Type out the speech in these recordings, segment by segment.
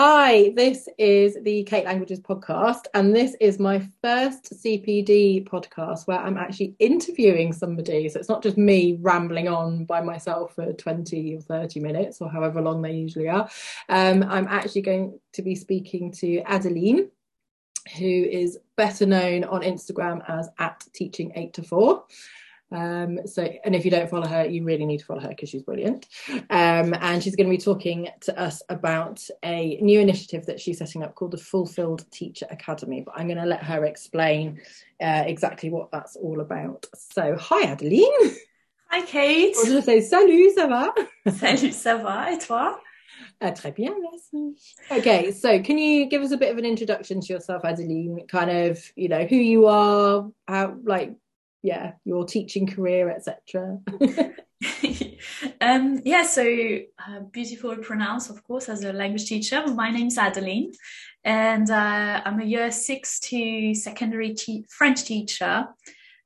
Hi, this is the Kate Languages podcast, and this is my first CPD podcast where I'm actually interviewing somebody. So it's not just me rambling on by myself for 20 or 30 minutes or however long they usually are. Um, I'm actually going to be speaking to Adeline, who is better known on Instagram as at teaching eight to four. Um, so, and if you don't follow her, you really need to follow her because she's brilliant. Um, and she's going to be talking to us about a new initiative that she's setting up called the Fulfilled Teacher Academy. But I'm going to let her explain uh, exactly what that's all about. So, hi Adeline. Hi Kate. Je say salut, ça va? Salut, ça va, et toi? Uh, très bien, merci. Okay, so can you give us a bit of an introduction to yourself, Adeline? Kind of, you know, who you are, how, like, yeah your teaching career etc um yeah so uh, beautiful pronounced of course as a language teacher. My name's adeline and uh, i'm a year six to secondary te- french teacher.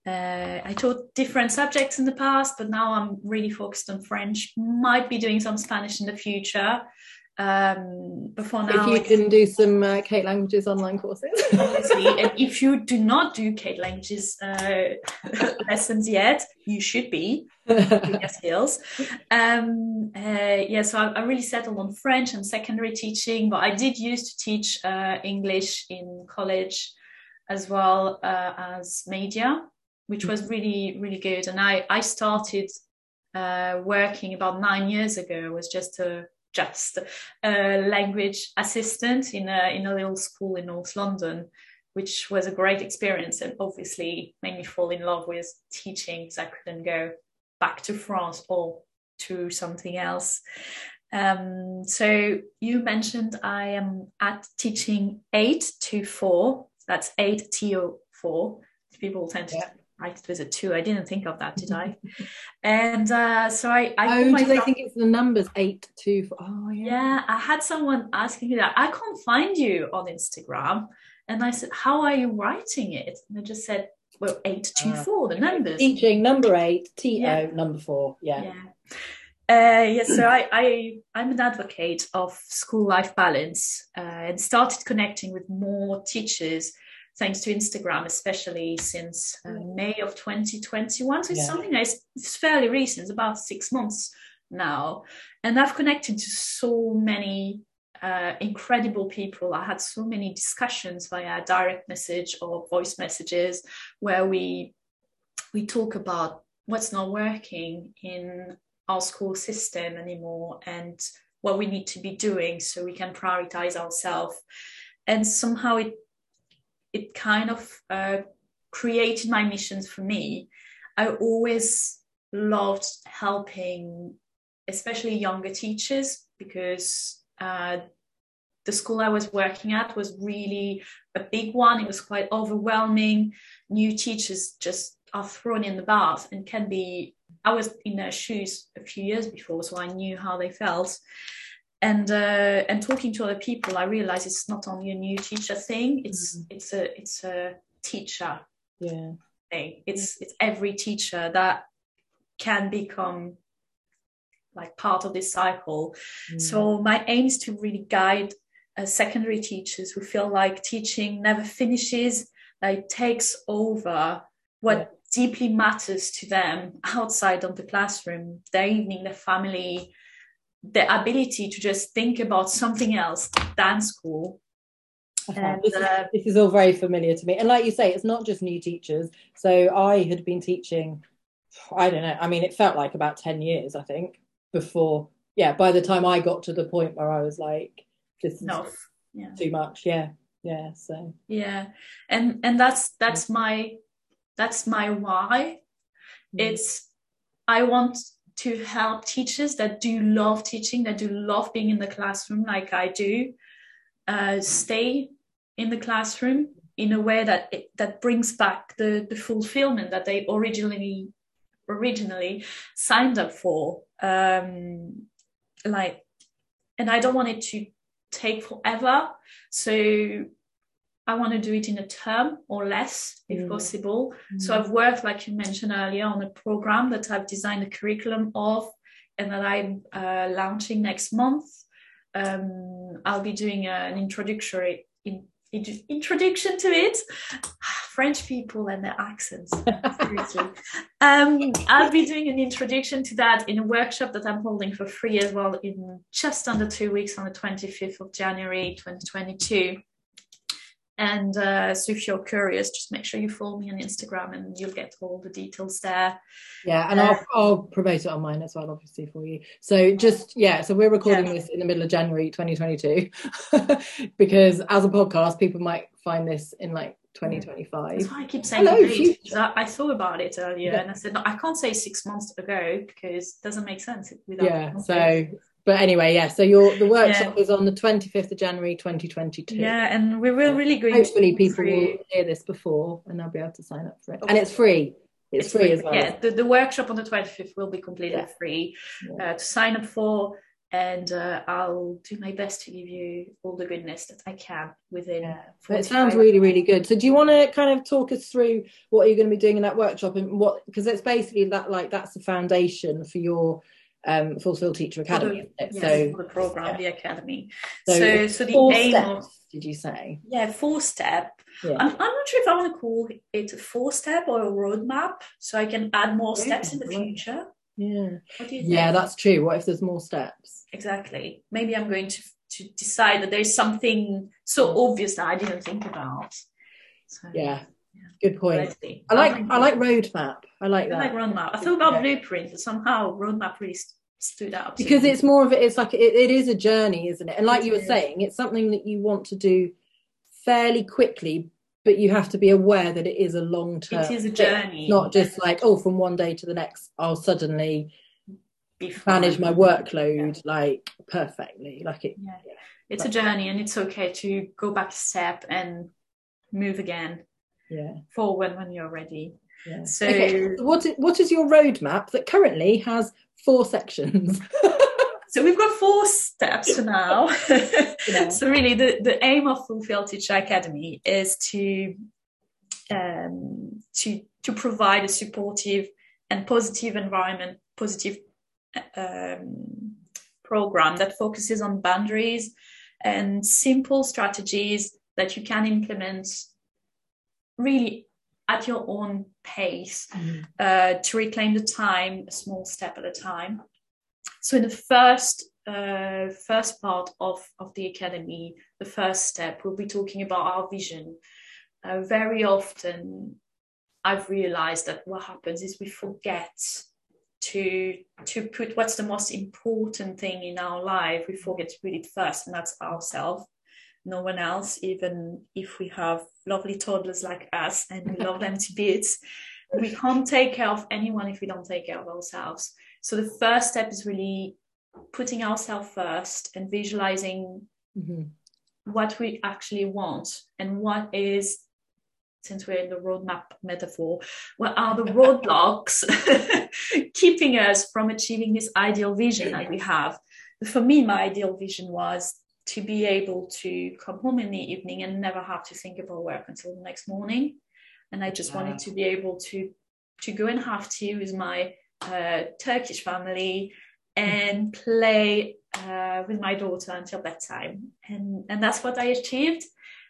Uh, I taught different subjects in the past, but now I'm really focused on French. Might be doing some Spanish in the future um, before now. If you can do some uh, Kate Languages online courses. Obviously, and if you do not do Kate Languages uh, lessons yet, you should be. your skills. Um, uh, yeah, so I, I, really settled on French and secondary teaching, but I did used to teach uh, English in college as well uh, as media, which was really, really good. And I, I started uh, working about nine years ago. It was just a just a language assistant in a in a little school in North London, which was a great experience and obviously made me fall in love with teaching because I couldn't go back to France or to something else. Um, so you mentioned I am at teaching eight to four. That's eight to four. People tend to yeah right visit two. I didn't think of that, did I? and uh, so I, I oh, do they think it's the numbers eight two? Four? Oh, yeah. Yeah, I had someone asking me that. I can't find you on Instagram, and I said, "How are you writing it?" And they just said, "Well, eight two uh, four, the numbers." Teaching number eight, T O yeah. number four. Yeah. Yeah. Uh, yes, yeah, so I, I I'm an advocate of school life balance uh, and started connecting with more teachers thanks to Instagram, especially since uh, mm. May of 2021. So it's yeah. something that's fairly recent, it's about six months now. And I've connected to so many uh, incredible people. I had so many discussions via direct message or voice messages where we we talk about what's not working in our school system anymore and what we need to be doing so we can prioritize ourselves. And somehow it it kind of uh, created my missions for me. I always loved helping, especially younger teachers, because uh, the school I was working at was really a big one. It was quite overwhelming. New teachers just are thrown in the bath and can be. I was in their shoes a few years before, so I knew how they felt and uh, and talking to other people, I realize it's not only a new teacher thing. It's mm-hmm. it's a it's a teacher yeah. thing. It's it's every teacher that can become like part of this cycle. Mm. So my aim is to really guide uh, secondary teachers who feel like teaching never finishes, like takes over what yeah. deeply matters to them outside of the classroom, their evening, their family, the ability to just think about something else than school. And, this, is, uh, this is all very familiar to me. And like you say, it's not just new teachers. So I had been teaching, I don't know, I mean, it felt like about 10 years, I think, before, yeah, by the time I got to the point where I was like, this is no. yeah. too much. Yeah. Yeah. So, yeah. And, and that's, that's my, that's my why. Mm. It's, I want to help teachers that do love teaching, that do love being in the classroom, like I do, uh, stay in the classroom in a way that it, that brings back the the fulfillment that they originally originally signed up for. Um, like, and I don't want it to take forever. So I want to do it in a term or less if mm. possible. Mm. So I've worked, like you mentioned earlier, on a program that I've designed a curriculum of and that I'm uh, launching next month. um, I'll be doing an introductory in, introduction to it. French people and their accents. um, I'll be doing an introduction to that in a workshop that I'm holding for free as well in just under two weeks on the 25th of January 2022. And uh, so if you're curious, just make sure you follow me on Instagram and you'll get all the details there. Yeah, and uh, I'll, I'll promote it on mine as well, obviously, for you. So just, yeah, so we're recording yeah. this in the middle of January 2022 because as a podcast, people might find this in like 2025. That's why I keep saying Hello, I, I, thought about it earlier yeah. and I said, no, I can't say six months ago because it doesn't make sense without. Yeah, so but anyway, yeah. So your the workshop yeah. is on the twenty fifth of January, twenty twenty two. Yeah, and we will really go. Hopefully, people will hear this before and they'll be able to sign up for it, okay. and it's free. It's, it's free, free, as well. Yeah, the, the workshop on the twenty fifth will be completely yeah. free yeah. Uh, to sign up for, and uh, I'll do my best to give you all the goodness that I can within. Yeah. It sounds really, really good. So, do you want to kind of talk us through what you're going to be doing in that workshop and what? Because it's basically that, like, that's the foundation for your um, Fulfill Teacher Academy. yes, so the program, yeah. the academy. So, so, so the aim steps, of did you say? Yeah, four step. Yeah. I'm, I'm, not sure if I want to call it a four step or a roadmap, so I can add more yeah, steps in the future. Yeah. Yeah, that's true. What if there's more steps? Exactly. Maybe I'm going to to decide that there's something so obvious that I didn't think about. So, yeah, Good point. I like I like roadmap. I like that. I like roadmap. I thought about yeah. blueprint, but somehow roadmap really stood out because it's more of it. It's like it, it is a journey, isn't it? And like it you were saying, it's something that you want to do fairly quickly, but you have to be aware that it is a long term. It is a journey, not just like oh, from one day to the next, I'll suddenly manage my workload yeah. like perfectly. Like it. Yeah. It's a journey, and it's okay to go back a step and move again yeah for when when you're ready yeah. so okay. what what is your roadmap that currently has four sections so we've got four steps now yeah. so really the, the aim of fulfill teacher academy is to um, to to provide a supportive and positive environment positive um, program that focuses on boundaries and simple strategies that you can implement really at your own pace mm-hmm. uh, to reclaim the time, a small step at a time. So in the first uh, first part of, of the academy, the first step, we'll be talking about our vision. Uh, very often, I've realized that what happens is we forget to to put what's the most important thing in our life. We forget to put it first, and that's ourselves no one else, even if we have lovely toddlers like us and we love them to bits. We can't take care of anyone if we don't take care of ourselves. So the first step is really putting ourselves first and visualizing mm-hmm. what we actually want and what is since we're in the roadmap metaphor, what are the roadblocks keeping us from achieving this ideal vision that we have? For me, my ideal vision was to be able to come home in the evening and never have to think about work until the next morning. And I just wanted to be able to to go and have tea with my uh, Turkish family and play uh, with my daughter until bedtime. And and that's what I achieved.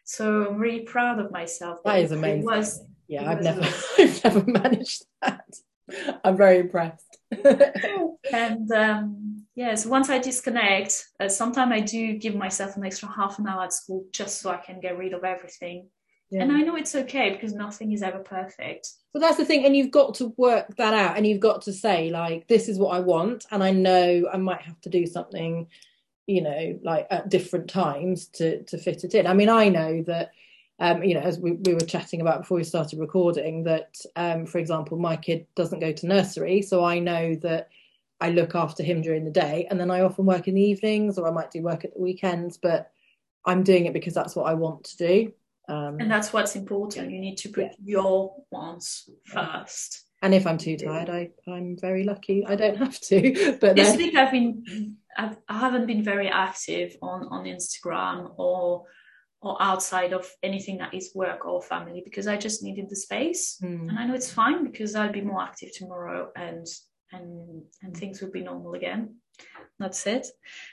So I'm really proud of myself. That is amazing. Was, yeah, I've never I've never managed that. I'm very impressed. and um, yes, once I disconnect, uh, sometimes I do give myself an extra half an hour at school just so I can get rid of everything. Yeah. And I know it's okay because nothing is ever perfect. But that's the thing, and you've got to work that out, and you've got to say like, this is what I want, and I know I might have to do something, you know, like at different times to to fit it in. I mean, I know that um, you know, as we, we were chatting about before we started recording, that, um, for example, my kid doesn't go to nursery. So I know that I look after him during the day and then I often work in the evenings or I might do work at the weekends, but I'm doing it because that's what I want to do. Um, and that's what's important. You need to put yeah. your wants first. And if I'm too tired, I, I'm very lucky. I don't have to. But this then... week I've been, I've, I haven't been very active on on Instagram or or outside of anything that is work or family because I just needed the space. Mm. And I know it's fine because I'll be more active tomorrow and and and things would be normal again. That's it.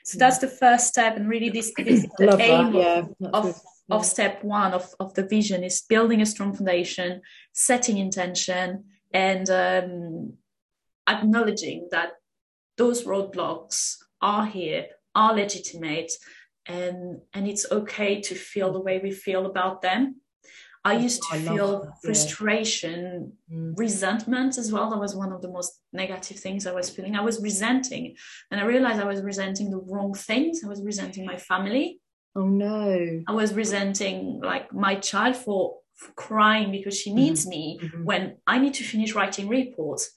So that's the first step, and really this, this the Love aim that. Yeah. of, That's of, good. of step one of, of the vision is building a strong foundation, setting intention, and um, acknowledging that those roadblocks are here, are legitimate, and and it's okay to feel the way we feel about them. I used to I feel that, yeah. frustration, Mm. resentment as well. That was one of the most negative things I was feeling. I was resenting, and I realized I was resenting the wrong things. I was resenting my family. Oh no. I was resenting like my child for, for crying because she needs me Mhm. when I need to finish writing reports.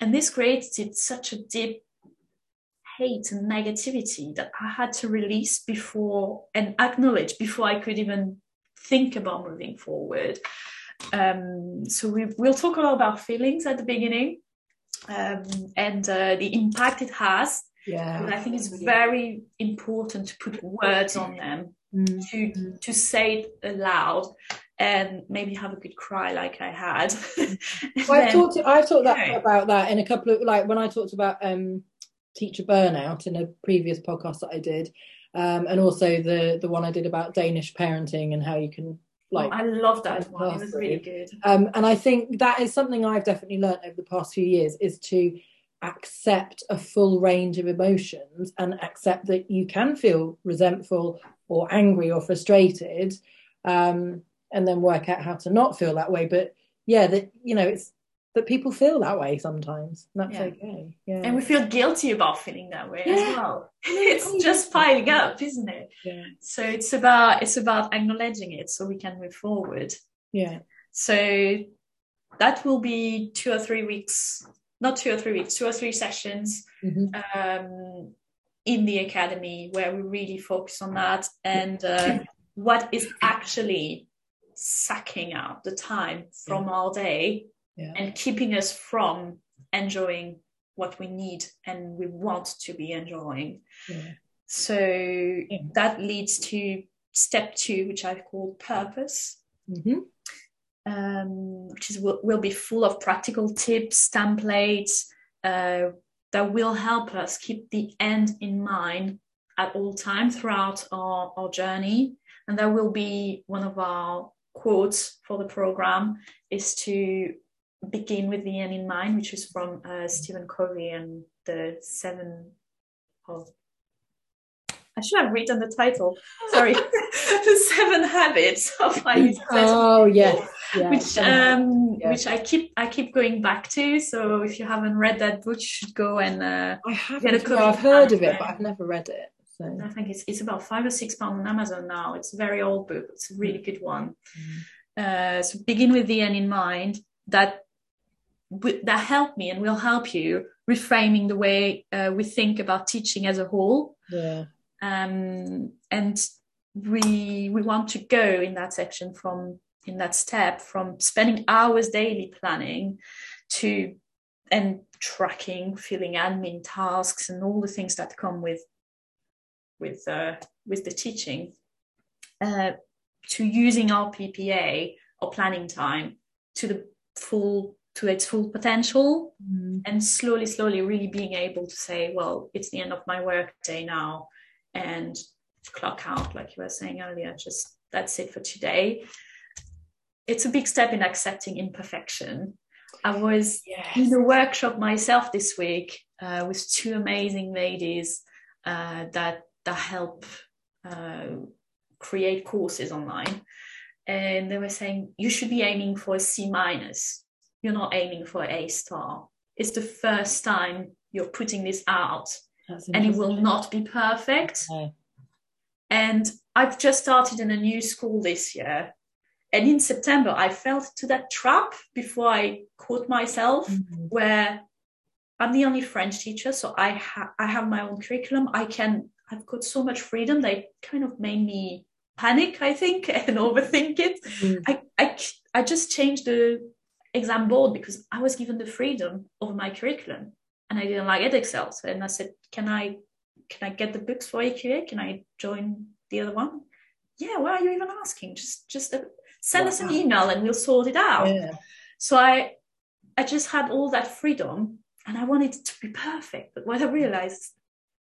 And this created such a deep hate and negativity that I had to release before and acknowledge before I could even think about moving forward. Um, so we, we'll talk a lot about feelings at the beginning um, and uh, the impact it has. Yeah. But I think it's very important to put words on them Mm. to to say it aloud and maybe have a good cry like I had. And I've talked. I've talked that, Okay. about that in a couple of like when I talked about um, teacher burnout in a previous podcast that I did, um, and also the the one I did about Danish parenting and how you can like. I love that one. It was really good. Um, and I think that is something I've definitely learned over the past few years is to accept a full range of emotions and accept that you can feel resentful or angry or frustrated, um, and then work out how to not feel that way. But yeah, that you know, it's that people feel that way sometimes. And that's Yeah. okay. Yeah. And we feel guilty about feeling that way as Yeah. well. it's just piling up, isn't it? yeah. So it's about it's about acknowledging it so we can move forward. Yeah. So that will be two or three weeks, not two or three weeks, two or three sessions Mhm. um, in the academy where we really focus on that and uh, what is actually sucking out the time from our day Yeah. and keeping us from enjoying what we need and we want to be enjoying. Yeah. So that leads to step two, which I've called purpose hmm um, which is will, will be full of practical tips, templates uh, that will help us keep the end in mind at all time throughout our, our journey. And that will be one of our quotes for the program is to begin with the end in mind, which is from uh, Stephen Covey and the seven of I should have written the title. Sorry, the seven habits of highly Oh yes. Yeah. which um Yeah. which I keep I keep going back to. So if you haven't read that book, you should go and uh, I Get a haven't. copy I've heard of it, but I've never read it. So. I think it's it's about five or six pounds on Amazon now. It's a very old book. It's a really good one. Uh, so begin with the end in mind. That that helped me and will help you reframing the way uh, we think about teaching as a whole. Yeah. um, and we we want to go in that section from in that step from spending hours daily planning to and tracking filling admin tasks and all the things that come with with uh, with the teaching uh, to using our PPA or planning time to the full to its full potential Mm. and slowly, slowly, really being able to say, well, it's the end of my work day now, and clock out, like you were saying earlier, just that's it for today. It's a big step in accepting imperfection. I was in a workshop myself this week uh, with two amazing ladies uh, that that help uh, create courses online, and they were saying you should be aiming for a C minus. You're not aiming for a star. It's the first time you're putting this out, and it will not be perfect. Yeah. And I've just started in a new school this year. And in September, I fell to that trap before I caught myself Mhm. where I'm the only French teacher, so I ha- I have my own curriculum. I can I've got so much freedom They kind of made me panic, I think, and overthink it. Mm. I, I I just changed the exam board because I was given the freedom over my curriculum, and I didn't like Edexcel. So and I said, can I can I get the books for AQA? Can I join the other one? Yeah. Why are you even asking? Just just uh, send us an email and we'll sort it out. Yeah. So I I just had all that freedom and I wanted it to be perfect. But what I realized,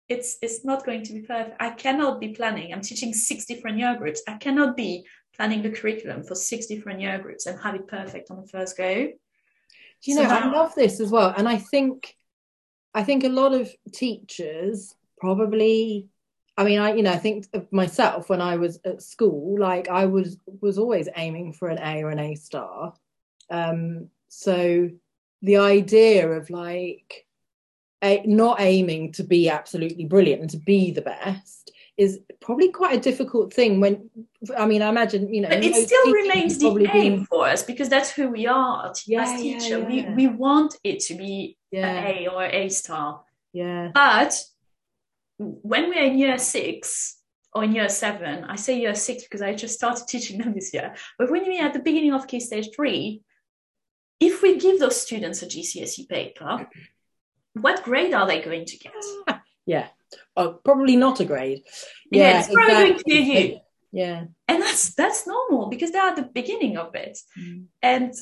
it's it's not going to be perfect. I cannot be planning. I'm teaching six different year groups. I cannot be planning the curriculum for six different year groups and have it perfect on the first go. You so know, now, I love this as well, and I think I think a lot of teachers probably I mean, I you know, I think of myself when I was at school, like I was was always aiming for an A or an A star. Um, so the idea of like a, not aiming to be absolutely brilliant and to be the best is probably quite a difficult thing when i mean i imagine you know but it still remains the aim for us because that's who we are yeah, as teacher. Yeah, yeah. we we want it to be a or a star. Yeah. But when we're in year six or in year seven i say year six because i just started teaching them this year but when we're at the beginning of key stage three if we give those students a GCSE paper, what grade are they going to get? yeah, oh, probably not a grade. Yeah, yeah it's probably exactly. be. Yeah, and that's that's normal because they're at the beginning of it, mm. and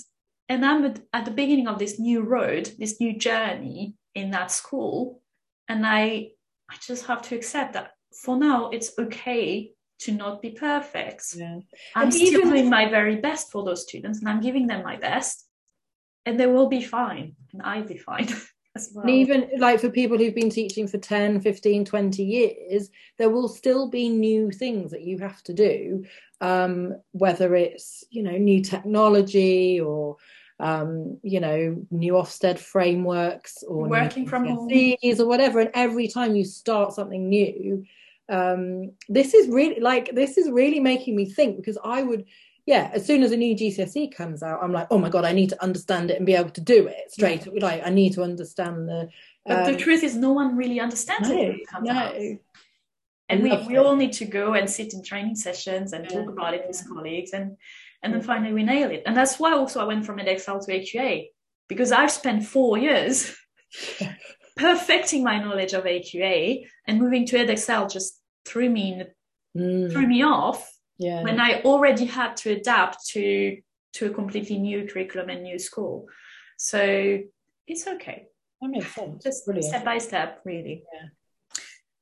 and I'm at, at the beginning of this new road, this new journey in that school, and I I just have to accept that for now it's okay to not be perfect. Yeah. I'm and still even, doing my very best for those students and I'm giving them my best and they will be fine and I'll be fine. Well. And even like for people who've been teaching for 10, 15, 20 years, there will still be new things that you have to do, um, whether it's, you know, new technology or, um, you know, new Ofsted frameworks or working from home or whatever. And every time you start something new, um, this is really like, this is really making me think because I would, yeah, as soon as a new GCSE comes out, I'm like, oh my god, I need to understand it and be able to do it straight. Yeah. Like, I need to understand the. But the um, truth is, no one really understands no, it. no. Out. And we, we all need to go and sit in training sessions and yeah. talk about it with colleagues, and and then finally we nail it. And that's why also I went from Edexcel to AQA because I've spent four years perfecting my knowledge of AQA, and moving to Edexcel just threw me mm. threw me off yeah. when I already had to adapt to to a completely new curriculum and new school. So it's okay. That makes sense. Just Brilliant. step by step, really. Yeah.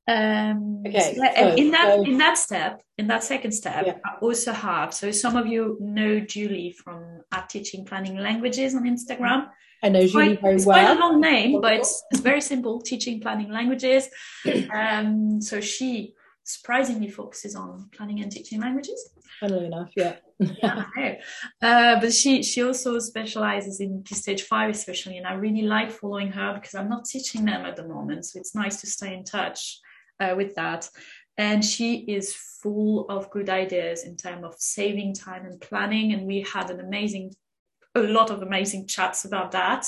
Um, okay. So, so, in that so, in that step, in that second step, yeah. I also have. So some of you know Julie from at Teaching Planning Languages on Instagram. I know Julie quite, very it's well. It's quite a long name, but it's, it's very simple. Teaching Planning Languages. Um, so she surprisingly focuses on planning and teaching languages. Funnily enough, yeah. yeah, I know. Uh, but she she also specializes in Key Stage 5 especially, and I really like following her because I'm not teaching them at the moment, so it's nice to stay in touch uh, with that. And she is full of good ideas in terms of saving time and planning, and we had an amazing a lot of amazing chats about that.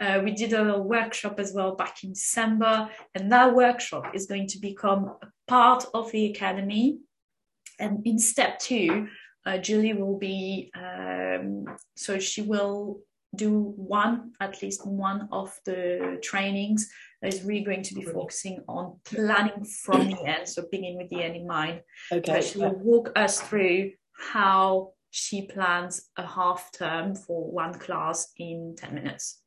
Uh, we did a workshop as well back in December, and that workshop is going to become a part of the academy. And in step two, uh, Julie will be, um, so she will do one, at least one of the trainings that is really going to be focusing on planning from the end. So begin with the end in mind. Okay. she will walk us through how she plans a half term for one class in 10 minutes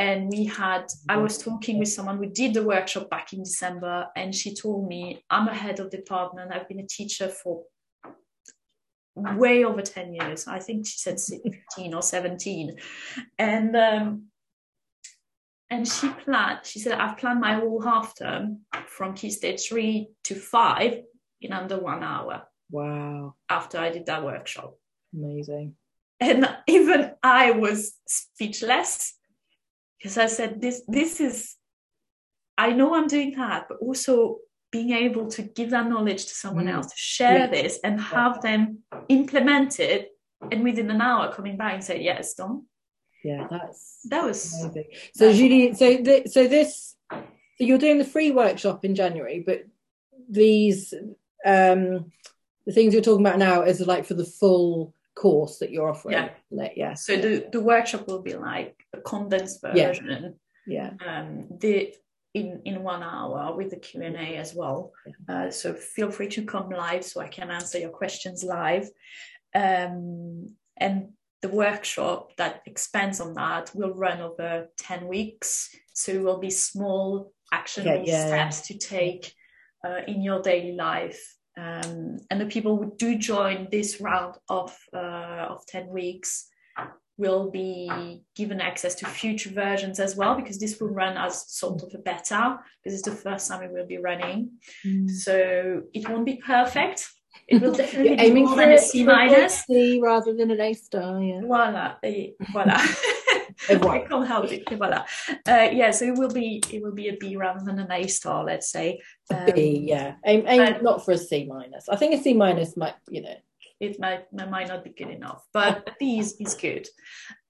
and we had i was talking with someone who did the workshop back in december and she told me i'm a head of department. I've been a teacher for way over 10 years. I think she said 15 or 17 and um, and she planned she said i've planned my whole half term from key stage three to five in under one hour wow. after i did that workshop. Amazing. And even i was speechless because I said this this is I know I'm doing that, but also being able to give that knowledge to someone mm. else, to share yeah. this and have yeah. them implement it, and within an hour coming back and say, "Yeah, it's done." Yeah, that's that was amazing. So, Julie, so th- so this so you're doing the free workshop in January, but these um the things you're talking about now is like for the full course that you're offering. Yeah. yeah. So the, the workshop will be like a condensed version. Yeah. yeah. Um, the in in one hour with the Q and A as well. Uh, so feel free to come live so I can answer your questions live. Um, and the workshop that expands on that will run over 10 weeks. So it will be small actionable yeah, yeah. steps to take uh, in your daily life. Um, and the people who do join this round of, uh, of 10 weeks will be given access to future versions as well because this will run as sort of a beta because it's the first time it will be running. Mm. So it won't be perfect it will definitely be aiming more for than a C minus. C rather than an A star, yeah. Voila, voila. I can't help it. Voila. Uh, yeah, so it will be it will be a B rather than an A star, let's say. Um, a B, yeah. Aim, aim not for a C minus. I think a C minus might, you know, it might might not be good enough but a B is, is good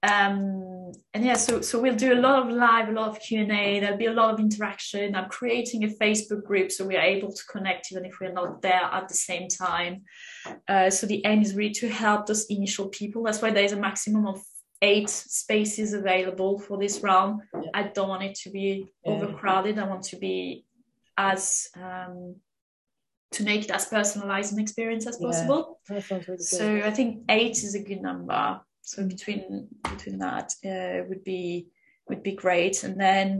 um, and yeah so so we'll do a lot of live a lot of q&a there'll be a lot of interaction i'm creating a facebook group so we are able to connect even if we're not there at the same time uh, so the aim is really to help those initial people that's why there's a maximum of eight spaces available for this round yeah. i don't want it to be yeah. overcrowded i want to be as um, to make it as personalized an experience as possible. Yeah, really so I think eight is a good number. So between between that uh, would be would be great. And then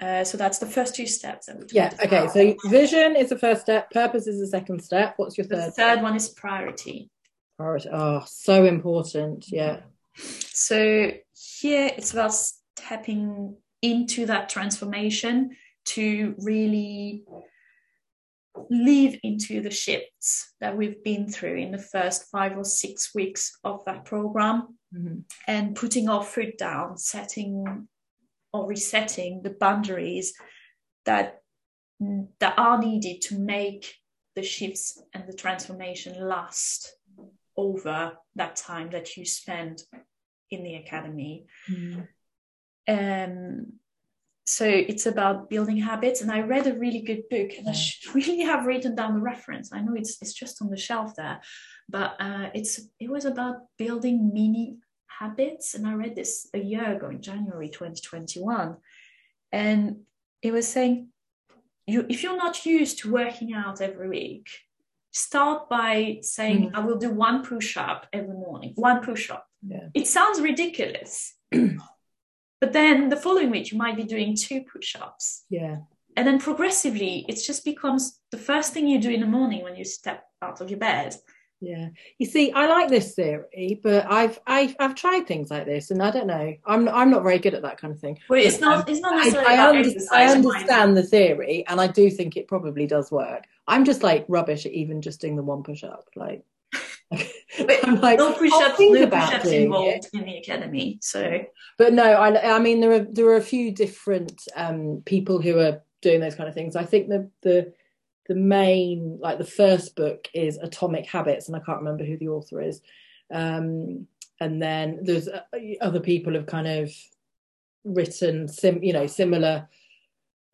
uh, so that's the first two steps. yeah. Okay. So vision is the first step. Purpose is the second step. What's your the third? third one is priority. Priority. Oh, so important. Yeah. So here it's about stepping into that transformation to really live into the shifts that we've been through in the first five or six weeks of that program mm-hmm. and putting our foot down, setting or resetting the boundaries that that are needed to make the shifts and the transformation last over that time that you spend in the academy. Mm-hmm. Um, so it's about building habits. And i read a really good book and i should really have written down the reference. I know it's, it's just on the shelf there but uh, it's it was about building mini habits. And i read this a year ago in january 2021 and it was saying you if you're not used to working out every week start by saying mm. i will do one push-up every morning one push-up yeah. it sounds ridiculous But then the following week, you might be doing two push ups. Yeah. And then progressively, it just becomes the first thing you do in the morning when you step out of your bed. Yeah. You see, I like this theory, but I've I've I've tried things like this, and I don't know. I'm I'm not very good at that kind of thing. Well, it's not. It's not necessarily. I, I, under, I understand the theory, and I do think it probably does work. I'm just like rubbish at even just doing the one push up. Like I'm like, no push-ups, no push-ups involved it. in the academy. So, but no, I, I mean, there are there are a few different um, people who are doing those kind of things. I think the the the main, like the first book, is Atomic Habits, and I can't remember who the author is. Um, and then there's uh, other people have kind of written sim, you know, similar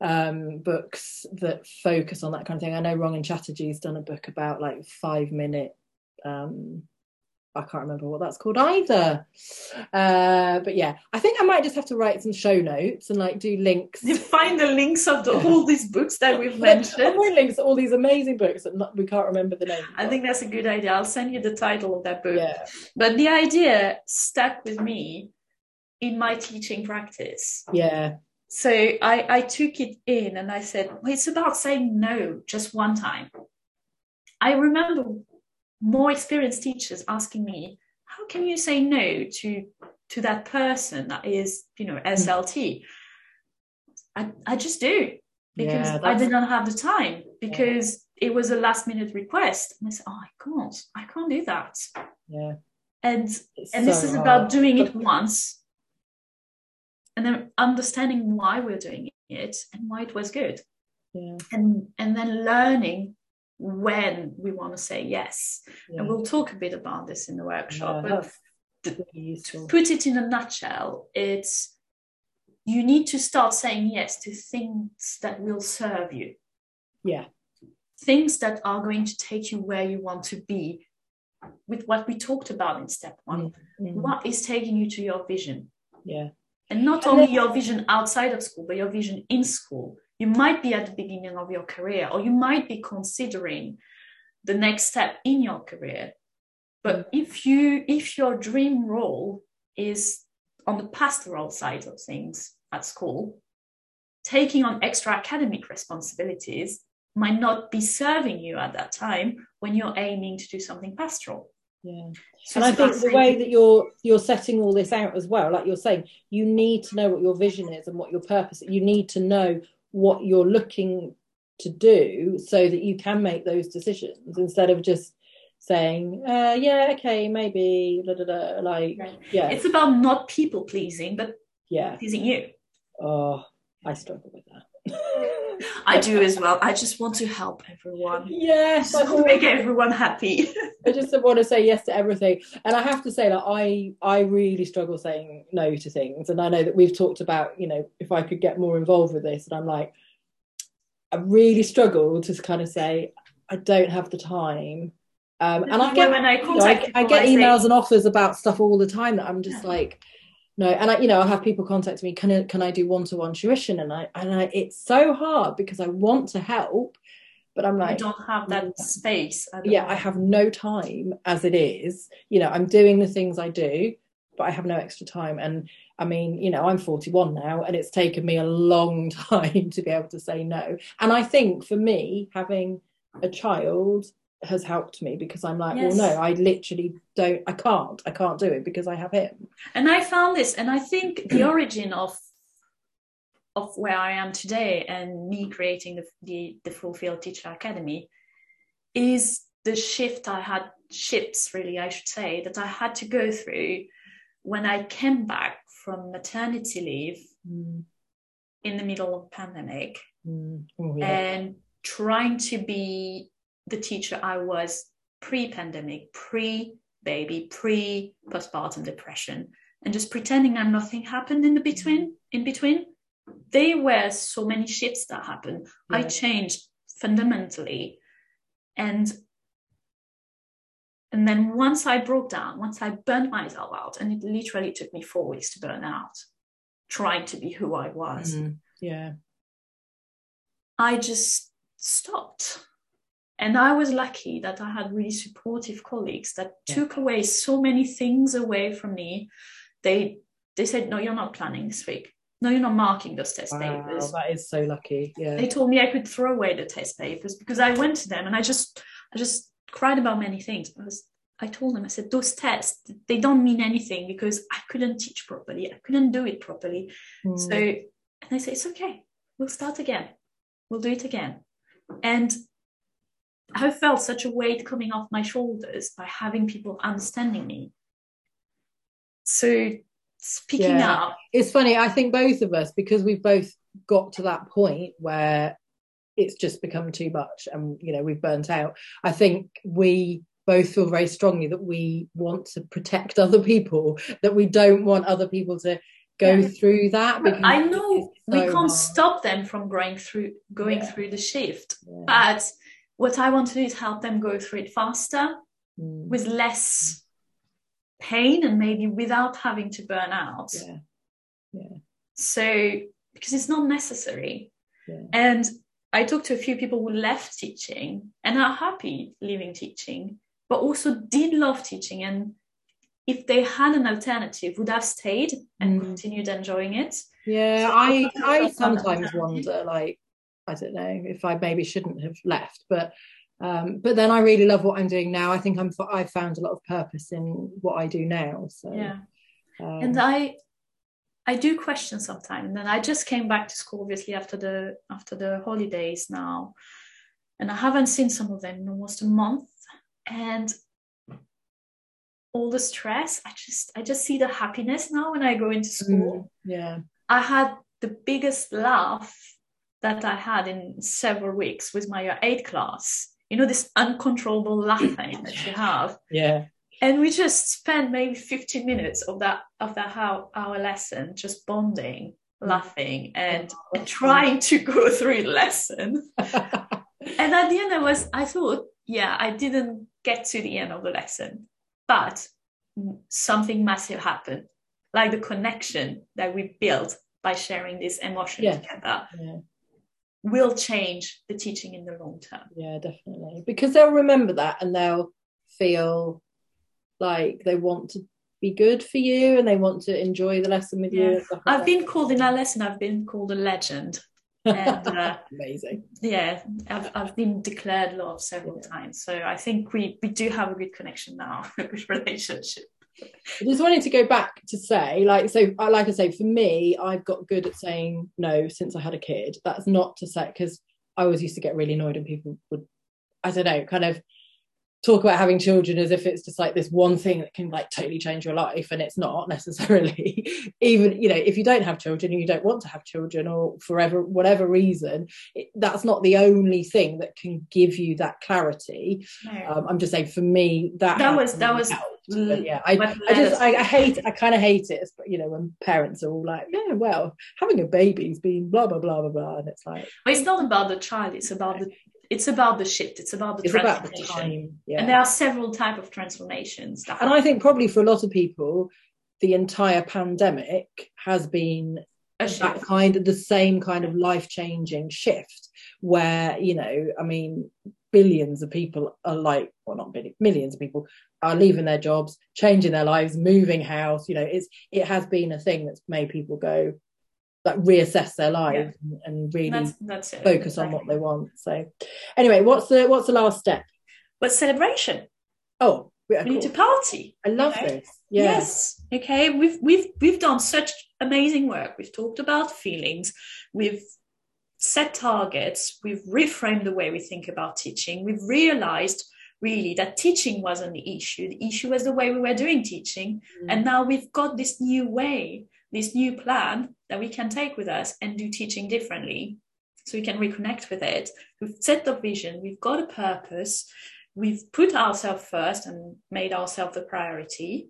um, books that focus on that kind of thing. I know Rangan Chatterjee's done a book about like five minute um, I can't remember what that's called either. Uh, but yeah, I think I might just have to write some show notes and like do links. You find the links of the, all these books that we've mentioned. Links to all these amazing books that not, we can't remember the name. I think that's a good idea. I'll send you the title of that book. Yeah. But the idea stuck with me in my teaching practice. Yeah. So I, I took it in and I said, well, it's about saying no just one time. I remember more experienced teachers asking me, how can you say no to to that person that is, you know, hmm. SLT? I, I just do because yeah, I did not have the time because yeah. it was a last minute request. And I said, Oh, I can't, I can't do that. Yeah. And it's and so this is hard. about doing it once and then understanding why we're doing it and why it was good. Yeah. And and then learning when we want to say yes. Yeah. And we'll talk a bit about this in the workshop. Yeah, but to put it in a nutshell, it's you need to start saying yes to things that will serve you. Yeah. Things that are going to take you where you want to be with what we talked about in step one. Mm-hmm. What is taking you to your vision? Yeah. And not and only then- your vision outside of school, but your vision in school you might be at the beginning of your career or you might be considering the next step in your career But mm. if you if your dream role is on the pastoral side of things at school, taking on extra academic responsibilities might not be serving you at that time when you're aiming to do something pastoral. Yeah. So and I think the way that you're you're setting all this out as well, like you're saying, you need to know what your vision is and what your purpose. You need to know what you're looking to do so that you can make those decisions instead of just saying, uh, yeah, okay, maybe, da, da, da, like, yeah. It's about not people pleasing, but yeah, pleasing you. Oh, I struggle with that. I do as well. I just want to help everyone. Yes, I want to make everyone happy. I just want to say yes to everything, and I have to say that I I really struggle saying no to things, and I know that we've talked about you know if I could get more involved with this, and I'm like, I really struggle to kind of say I don't have the time. Um, and I get, I, you know, I, I, get emails and offers about stuff all the time that I'm just yeah. like, no and i you know i have people contact me can I, can I do one-to-one tuition? And i and I, it's so hard because i want to help but i'm like I don't have that space I yeah i have no time as it is. You know i'm doing the things i do but i have no extra time. And i mean you know i'm 41 now and it's taken me a long time to be able to say no. And i think for me having a child has helped me because I'm like, yes. well, no, I literally don't, I can't, I can't do it because I have him. And I found this, and I think the origin of of where I am today and me creating the the, the Fulfilled Teacher Academy is the shift I had, shifts really, I should say, that I had to go through when I came back from maternity leave mm. in the middle of pandemic mm. oh, yeah. and trying to be the teacher I was pre pandemic, pre baby, pre postpartum depression, and just pretending that nothing happened in the between, in between. There were so many shifts that happened. Yeah. I changed fundamentally. And and then once I broke down, once I burned myself out, and it literally took me four weeks to burn out, trying to be who I was. Mm, yeah. I just stopped. And I was lucky that I had really supportive colleagues that yeah. took away so many things away from me. They they said, No, you're not planning this week. No, you're not marking those test wow, papers. That is so lucky. Yeah. They told me I could throw away the test papers because I went to them and I just I just cried about many things. I was I told them, I said, those tests, they don't mean anything because I couldn't teach properly. I couldn't do it properly. Mm. So, and they say, it's okay. We'll start again. We'll do it again. And I felt such a weight coming off my shoulders by having people understanding me. So speaking yeah. up. It's funny, I think both of us, because we've both got to that point where it's just become too much and you know we've burnt out. I think we both feel very strongly that we want to protect other people, that we don't want other people to go yeah. through that. I know so we can't hard. stop them from going through going yeah. through the shift, but what I want to do is help them go through it faster mm. with less pain and maybe without having to burn out. Yeah. Yeah. So because it's not necessary. Yeah. And I talked to a few people who left teaching and are happy leaving teaching, but also did love teaching and if they had an alternative would have stayed and mm. continued enjoying it. Yeah, so I I sometimes wonder like I don't know if I maybe shouldn't have left, but um, but then I really love what I'm doing now. I think I'm I've found a lot of purpose in what I do now. So yeah, um, and I I do question sometimes. And I just came back to school obviously after the after the holidays now, and I haven't seen some of them in almost a month, and all the stress i just i just see the happiness now when i go into school mm, yeah i had the biggest laugh that I had in several weeks with my eighth class. You know, this uncontrollable laughing that you have. Yeah. And we just spent maybe 15 minutes of that of that how our lesson just bonding, laughing, and, oh, and trying to go through the lesson. and at the end, I was I thought, yeah, I didn't get to the end of the lesson, but something massive happened, like the connection that we built by sharing this emotion yeah. together. Yeah will change the teaching in the long term. Yeah, definitely. Because they'll remember that and they'll feel like they want to be good for you and they want to enjoy the lesson with Yeah. you. like I've that. been called in our lesson. I've been called a legend. and uh, amazing. yeah, I've, I've been declared love several times. So I think we we do have a good connection now with relationship. I just wanted to go back to say, like, so, uh, like I say, for me, I've got good at saying no since I had a kid. That's not to say because I always used to get really annoyed when people would, I don't know, kind of talk about having children as if it's just like this one thing that can like totally change your life, and it's not necessarily. Even you know, if you don't have children and you don't want to have children, or forever whatever reason, it, that's not the only thing that can give you that clarity. No. Um, I'm just saying, for me, that That was- that was. But yeah, I, I just I, I hate I kind of hate it you know when parents are all like yeah well having a baby's been blah blah blah blah blah and it's like But it's not about the child. It's about the it's about the shift. It's about the it's about the transformation. time yeah And there are several type of transformations. That and I think probably for a lot of people the entire pandemic has been a that kind of the same kind of life changing shift where you know I mean billions of people are like well not billions millions of people are leaving their jobs changing their lives moving house you know it's it has been a thing that's made people go like reassess their lives and, and really That's that's focus on what they want so anyway what's the what's the last step But celebration. oh yeah, We need to party. i love you know? this yeah. Yes. Okay. We've we've we've done such amazing work. We've talked about feelings. We've set targets. We've reframed the way we think about teaching. We've realized really that teaching wasn't the issue. The issue was the way we were doing teaching. Mm. And now we've got this new way, this new plan that we can take with us and do teaching differently. So we can reconnect with it. We've set the vision. We've got a purpose. We've put ourselves first and made ourselves the priority.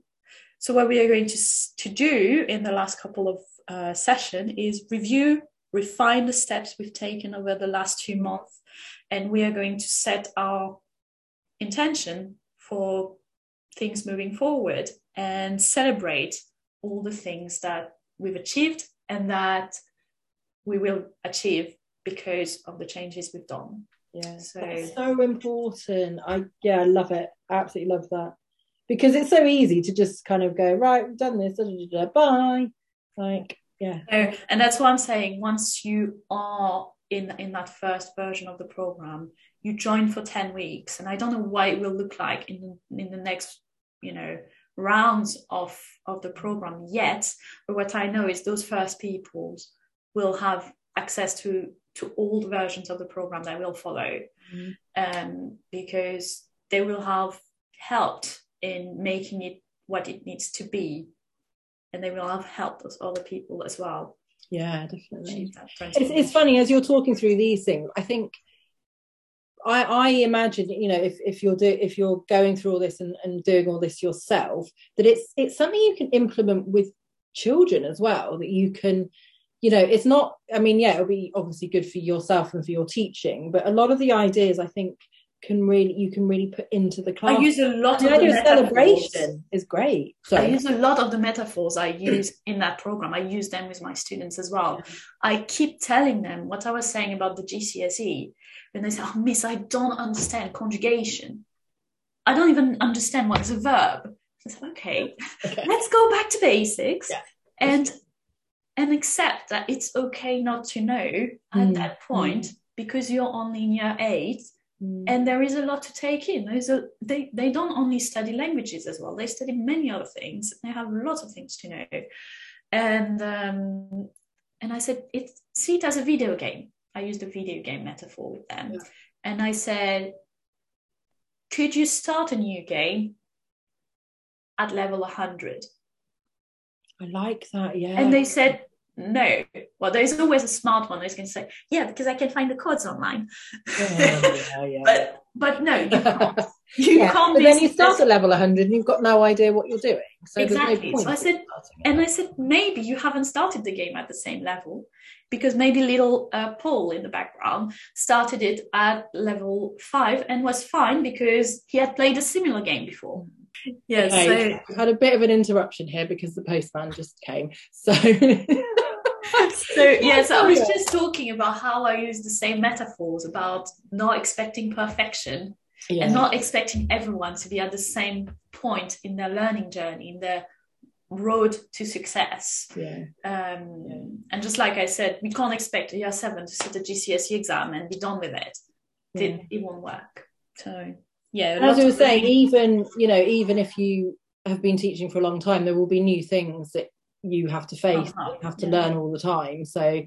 So what we are going to, to do in the last couple of uh, session is review, refine the steps we've taken over the last two months, and we are going to set our intention for things moving forward and celebrate all the things that we've achieved and that we will achieve because of the changes we've done. Yeah, So- so important. I yeah, I love it. I absolutely love that because it's so easy to just kind of go right. We've done this. Da, da, da, bye. Like yeah, So, and that's why I'm saying once you are in in that first version of the program, you join for 10 weeks. And I don't know what it will look like in in the next, you know, rounds of of the program yet. But what I know is those first people will have access to to all the versions of the program that will follow. Mhm. Um, because they will have helped in making it what it needs to be. And they will have helped those other people as well yeah, definitely. It's, it's funny as you're talking through these things. I think I, I imagine you know if, if you're do, if you're going through all this and, and doing all this yourself that it's it's something you can implement with children as well that you can you know it's not I mean yeah it'll be obviously good for yourself and for your teaching but a lot of the ideas I think can really you can really put into the class I use a lot of the idea of metaphors. celebration is great so I use a lot of the metaphors I use in that program. I use them with my students as well. I keep telling them what I was saying about the GCSE when they say, "Oh, Miss, I don't understand conjugation. I don't even understand what is a verb." I said, "Okay, Okay. let's go back to basics Yeah. and and accept that it's okay not to know at Mm, that point because you're only in year eight Mm. and there is a lot to take in there's a they they don't only study languages as well they study many other things they have lots of things to know and um and i said it see it as a video game i used a video game metaphor with them. Yeah. and i said could you start a new game at level 100 I like that yeah. And they said no. Well there's always a smart one who's going to say yeah because i can find the codes online. Yeah, yeah, yeah. but but no you can't you Yeah, can't but then you start at level 100 and you've got no idea what you're doing so Exactly. no So I said- And. I said, maybe you haven't started the game at the same level because maybe little uh, Paul in the background started it at level five and was fine because he had played a similar game before. Yeah, Okay, we've had a bit of an interruption here because the postman just came so so, so yeah, so I was just talking about how I use the same metaphors about not expecting perfection yeah. and not expecting everyone to be at the same point in their learning journey in their road to success yeah. Um, yeah. and just like i said we can't expect a year seven to sit a gcse exam and be done with it yeah. it, it won't work so yeah as I was saying even you know even if you have been teaching for a long time there will be new things that you have to face uh-huh. you have to yeah. learn all the time so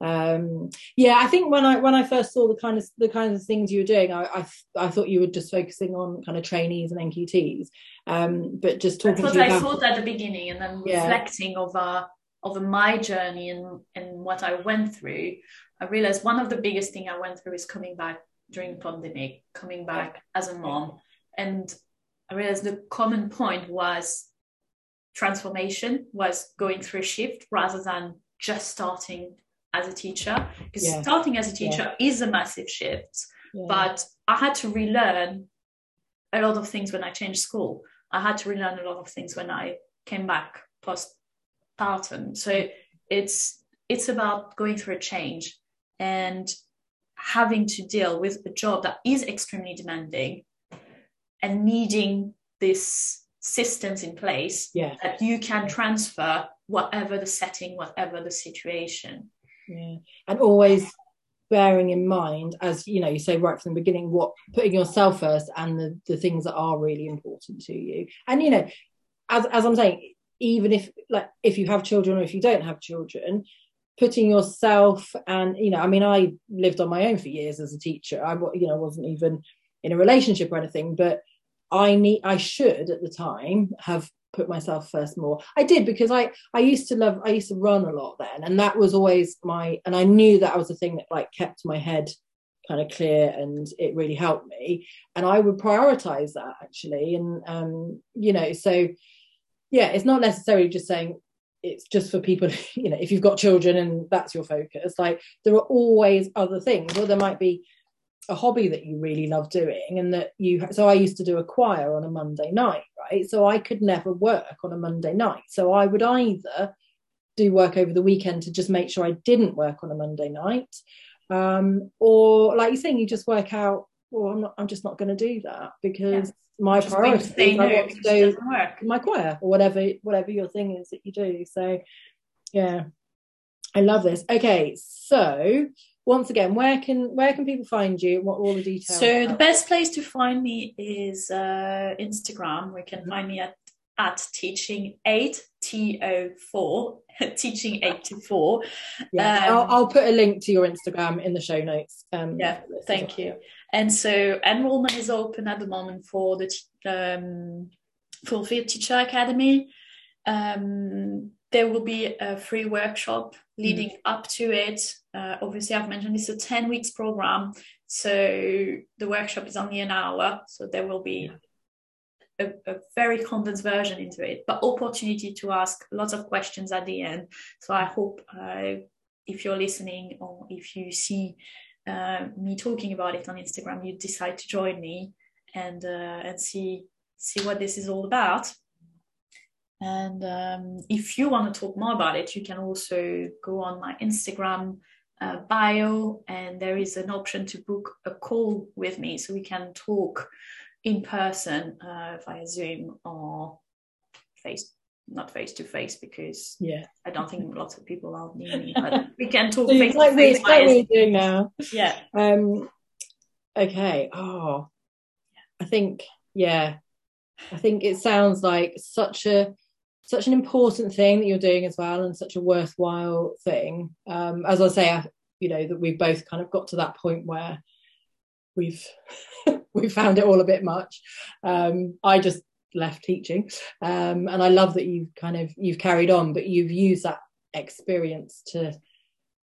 um yeah i think when i when i first saw the kind of the kinds of things you were doing i i, I thought you were just focusing on kind of trainees and nqts um but just talking That's what i thought at the beginning and then yeah. reflecting over over my journey and and what i went through i realized one of the biggest thing i went through is coming back during the pandemic coming back as a mom and i realized the common point was transformation was going through a shift rather than just starting as a teacher because yeah. starting as a teacher yeah. is a massive shift yeah. but i had to relearn a lot of things when i changed school i had to relearn a lot of things when i came back postpartum so it's it's about going through a change and having to deal with a job that is extremely demanding and needing this systems in place yeah. that you can transfer whatever the setting whatever the situation. Yeah. And always bearing in mind as you know you say right from the beginning what putting yourself first and the the things that are really important to you. And you know as as i'm saying even if like if you have children or if you don't have children putting yourself and you know i mean i lived on my own for years as a teacher. I you know wasn't even in a relationship or anything but i need i should at the time have put myself first more. I did because i i used to love i used to run a lot then and that was always my and i knew that was the thing that like kept my head kind of clear and it really helped me. And i would prioritize that actually and um you know so yeah it's not necessarily just saying it's just for people you know if you've got children and that's your focus like there are always other things. Or there might be a hobby that you really love doing and that you so i used to do a choir on a monday night right? So i could never work on a monday night. So i would either do work over the weekend to just make sure i didn't work on a monday night um, or like you're saying you just work out well i'm not i'm just not going to do that because yeah. my priority is i want to do my choir or whatever whatever your thing is that you do. So yeah. I love this. Okay so once again, where can where can people find you? What all the details? So the best place to find me is uh, Instagram. We can find me at at teaching eight T O four teaching eight to four. Yeah, um, I'll, I'll, put a link to your Instagram in the show notes. Um, yeah, thank you. And so enrollment is open at the moment for the um, Fulfilled Teacher Academy. Um, there will be a free workshop leading mm. up to it. Uh, obviously, I've mentioned it's a 10 weeks program. So the workshop is only an hour. So there will be a, a, very condensed version into it, but opportunity to ask lots of questions at the end. So I hope uh, if you're listening or if you see uh, me talking about it on Instagram, you decide to join me and uh, and see see what this is all about. And um, if you want to talk more about it, you can also go on my Instagram uh, bio, and there is an option to book a call with me so we can talk in person uh, via Zoom or face, not face to face, because yeah, I don't think lots of people are near me, but we can talk face to face. Like we're doing now. Yeah. Um. Okay. Oh, I think yeah. I think it sounds like such a such an important thing that you're doing as well and such a worthwhile thing. Um, as i say I, you know that we've both kind of got to that point where we've we've found it all a bit much. Um, i just left teaching. Um, and i love that you've kind of you've carried on but you've used that experience to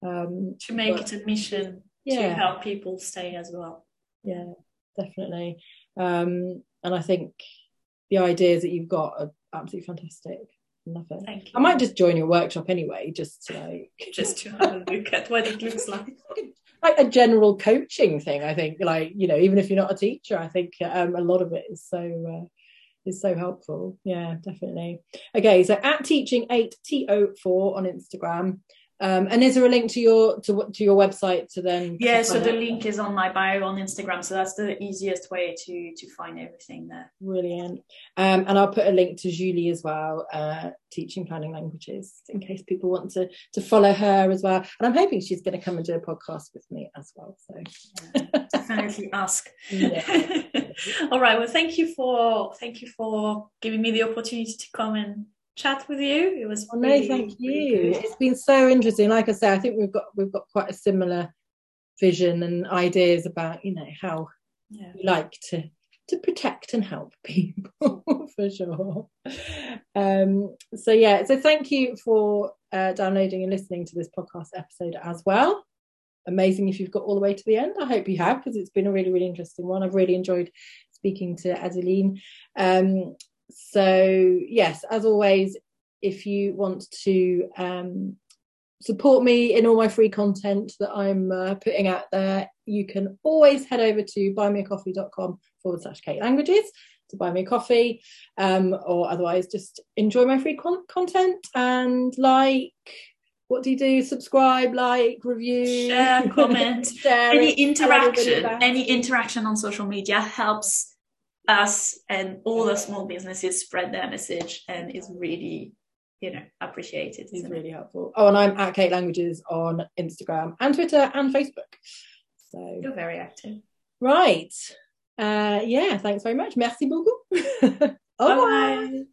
um, to make it a mission yeah. to help people stay as well. Yeah definitely. Um, and i think the ideas that you've got are absolutely fantastic Love it. Thank you. I might just join your workshop anyway, just to like just to have a look at what it looks like. like a general coaching thing, I think. Like you know, even if you're not a teacher, I think um, a lot of it is so uh, is so helpful. Yeah, definitely. Okay, so at teaching eight to four on Instagram. Um, and is there a link to your to to your website to then? Yeah, to so the out? link is on my bio on Instagram, so that's the easiest way to to find everything there. Brilliant. Um, and I'll put a link to Julie as well, uh, teaching planning languages, in case people want to to follow her as well. And I'm hoping she's going to come and do a podcast with me as well. So Yeah, definitely ask. Yeah. All right. Well, thank you for thank you for giving me the opportunity to come and chat with you. It was Oh, no, thank really you. It's been so interesting. Like I say, I think we've got we've got quite a similar vision and ideas about you know how Yeah. we like to to protect and help people for sure. Um, so yeah, so thank you for uh, downloading and listening to this podcast episode as well. Amazing if you've got all the way to the end. I hope you have because it's been a really really interesting one. I've really enjoyed speaking to Adeline. Um, so yes, as always, if you want to um, support me in all my free content that I'm uh, putting out there, you can always head over to buymeacoffee.com forward slash Kate Languages to buy me a coffee, um, or otherwise just enjoy my free con- content and like. What do you do? Subscribe, like, review, Share, comment, share any it, interaction, any interaction on social media helps us and all the small businesses spread their message and is really, you know, appreciated. it's isn't it? really helpful. Oh, and I'm at Kate Languages on Instagram and Twitter and Facebook. So You're very active. right, uh, yeah. Thanks very much. Merci beaucoup. Bye.